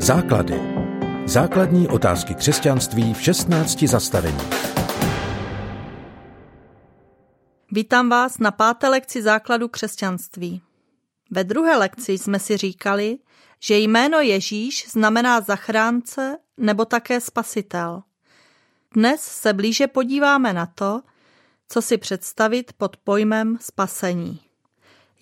Základy. Základní otázky křesťanství v 16 zastavení. Vítám vás na páté lekci základu křesťanství. Ve druhé lekci jsme si říkali, že jméno Ježíš znamená zachránce nebo také spasitel. Dnes se blíže podíváme na to, co si představit pod pojmem spasení.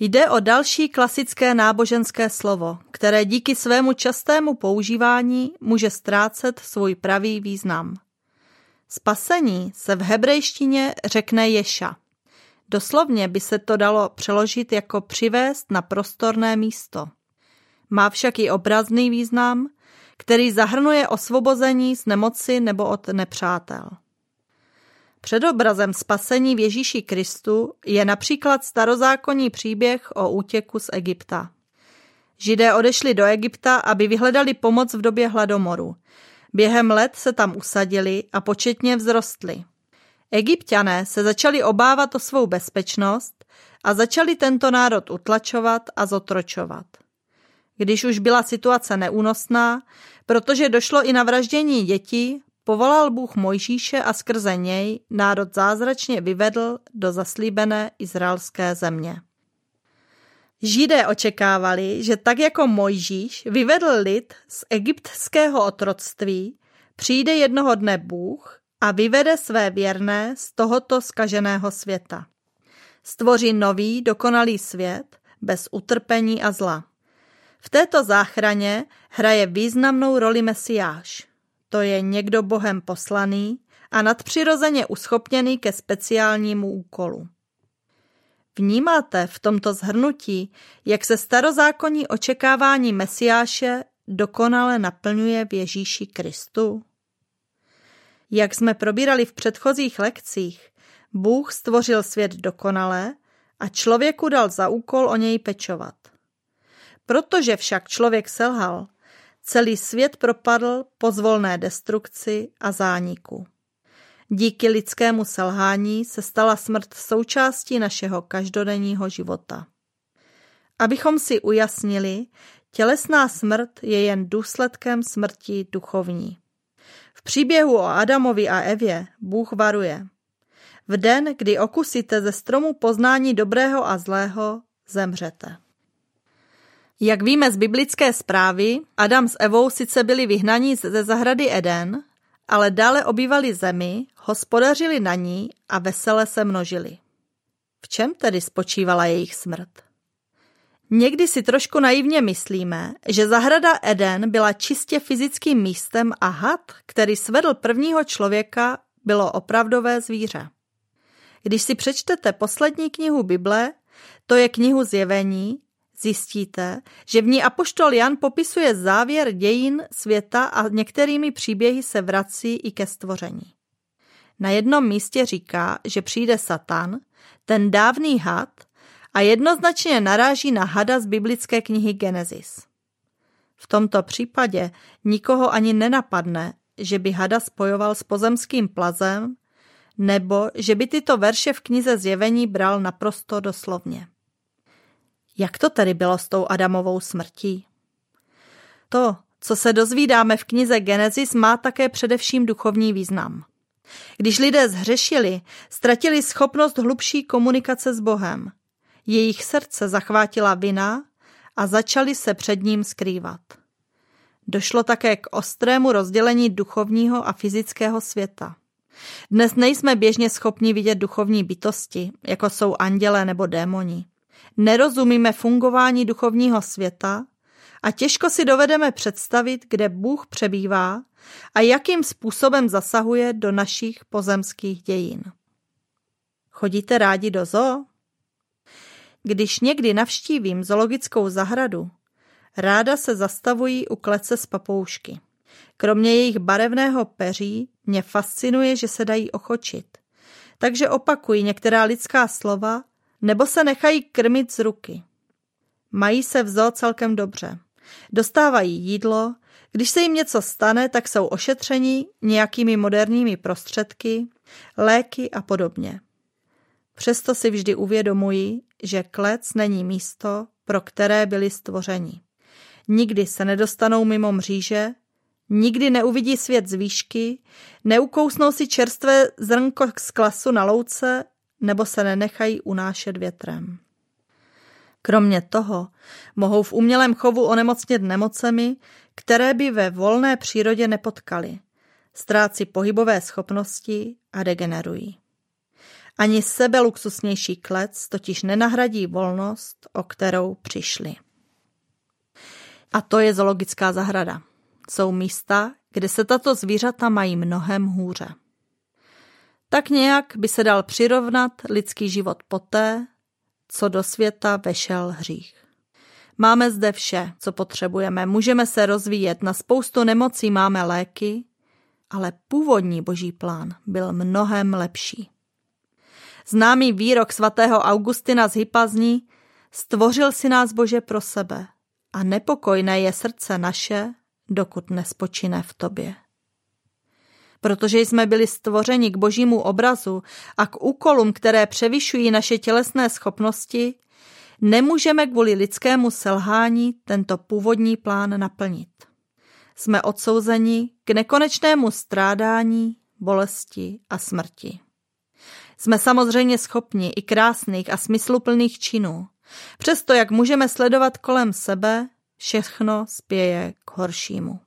Jde o další klasické náboženské slovo, které díky svému častému používání může ztrácet svůj pravý význam. Spasení se v hebrejštině řekne Ješa. Doslovně by se to dalo přeložit jako přivést na prostorné místo. Má však i obrazný význam, který zahrnuje osvobození z nemoci nebo od nepřátel. Předobrazem spasení v Ježíši Kristu je například starozákonní příběh o útěku z Egypta. Židé odešli do Egypta, aby vyhledali pomoc v době hladomoru. Během let se tam usadili a početně vzrostli. Egyptiané se začali obávat o svou bezpečnost a začali tento národ utlačovat a zotročovat. Když už byla situace neúnosná, protože došlo i na vraždění dětí, Povolal Bůh Mojžíše a skrze něj národ zázračně vyvedl do zaslíbené izraelské země. Židé očekávali, že tak jako Mojžíš vyvedl lid z egyptského otroctví, přijde jednoho dne Bůh a vyvede své věrné z tohoto skaženého světa. Stvoří nový, dokonalý svět bez utrpení a zla. V této záchraně hraje významnou roli Mesiáš to je někdo Bohem poslaný a nadpřirozeně uschopněný ke speciálnímu úkolu. Vnímáte v tomto zhrnutí, jak se starozákonní očekávání Mesiáše dokonale naplňuje v Ježíši Kristu? Jak jsme probírali v předchozích lekcích, Bůh stvořil svět dokonale a člověku dal za úkol o něj pečovat. Protože však člověk selhal, Celý svět propadl pozvolné destrukci a zániku. Díky lidskému selhání se stala smrt součástí našeho každodenního života. Abychom si ujasnili, tělesná smrt je jen důsledkem smrti duchovní. V příběhu o Adamovi a Evě Bůh varuje. V den, kdy okusíte ze stromu poznání dobrého a zlého, zemřete. Jak víme z biblické zprávy, Adam s Evou sice byli vyhnaní ze zahrady Eden, ale dále obývali zemi, hospodařili na ní a vesele se množili. V čem tedy spočívala jejich smrt? Někdy si trošku naivně myslíme, že zahrada Eden byla čistě fyzickým místem a had, který svedl prvního člověka, bylo opravdové zvíře. Když si přečtete poslední knihu Bible, to je knihu Zjevení, Zjistíte, že v ní apoštol Jan popisuje závěr dějin světa a některými příběhy se vrací i ke stvoření. Na jednom místě říká, že přijde Satan, ten dávný had, a jednoznačně naráží na hada z biblické knihy Genesis. V tomto případě nikoho ani nenapadne, že by hada spojoval s pozemským plazem, nebo že by tyto verše v knize Zjevení bral naprosto doslovně. Jak to tedy bylo s tou Adamovou smrtí? To, co se dozvídáme v knize Genesis, má také především duchovní význam. Když lidé zhřešili, ztratili schopnost hlubší komunikace s Bohem. Jejich srdce zachvátila vina a začali se před ním skrývat. Došlo také k ostrému rozdělení duchovního a fyzického světa. Dnes nejsme běžně schopni vidět duchovní bytosti, jako jsou andělé nebo démoni nerozumíme fungování duchovního světa a těžko si dovedeme představit, kde Bůh přebývá a jakým způsobem zasahuje do našich pozemských dějin. Chodíte rádi do zoo? Když někdy navštívím zoologickou zahradu, ráda se zastavují u klece z papoušky. Kromě jejich barevného peří mě fascinuje, že se dají ochočit. Takže opakuji některá lidská slova nebo se nechají krmit z ruky. Mají se v zoo celkem dobře. Dostávají jídlo, když se jim něco stane, tak jsou ošetření nějakými moderními prostředky, léky a podobně. Přesto si vždy uvědomují, že klec není místo, pro které byli stvořeni. Nikdy se nedostanou mimo mříže, nikdy neuvidí svět z výšky, neukousnou si čerstvé zrnko z klasu na louce nebo se nenechají unášet větrem. Kromě toho mohou v umělém chovu onemocnět nemocemi, které by ve volné přírodě nepotkali. Ztrácí pohybové schopnosti a degenerují. Ani sebe luxusnější klec totiž nenahradí volnost, o kterou přišli. A to je zoologická zahrada. Jsou místa, kde se tato zvířata mají mnohem hůře. Tak nějak by se dal přirovnat lidský život poté, co do světa vešel hřích. Máme zde vše, co potřebujeme, můžeme se rozvíjet, na spoustu nemocí máme léky, ale původní boží plán byl mnohem lepší. Známý výrok svatého Augustina z Hypazní stvořil si nás Bože pro sebe a nepokojné je srdce naše, dokud nespočine v tobě. Protože jsme byli stvořeni k božímu obrazu a k úkolům, které převyšují naše tělesné schopnosti, nemůžeme kvůli lidskému selhání tento původní plán naplnit. Jsme odsouzeni k nekonečnému strádání, bolesti a smrti. Jsme samozřejmě schopni i krásných a smysluplných činů. Přesto, jak můžeme sledovat kolem sebe, všechno spěje k horšímu.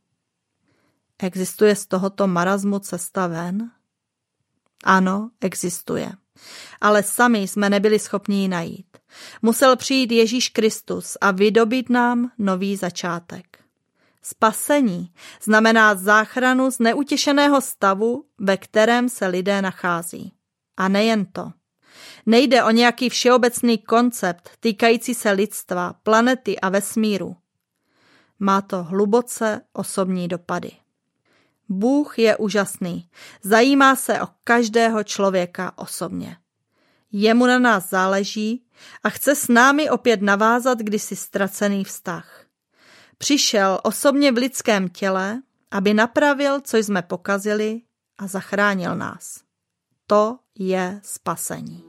Existuje z tohoto marazmu cesta ven? Ano, existuje. Ale sami jsme nebyli schopni ji najít. Musel přijít Ježíš Kristus a vydobít nám nový začátek. Spasení znamená záchranu z neutěšeného stavu, ve kterém se lidé nachází. A nejen to. Nejde o nějaký všeobecný koncept týkající se lidstva, planety a vesmíru. Má to hluboce osobní dopady. Bůh je úžasný. Zajímá se o každého člověka osobně. Jemu na nás záleží a chce s námi opět navázat kdysi ztracený vztah. Přišel osobně v lidském těle, aby napravil, co jsme pokazili a zachránil nás. To je spasení.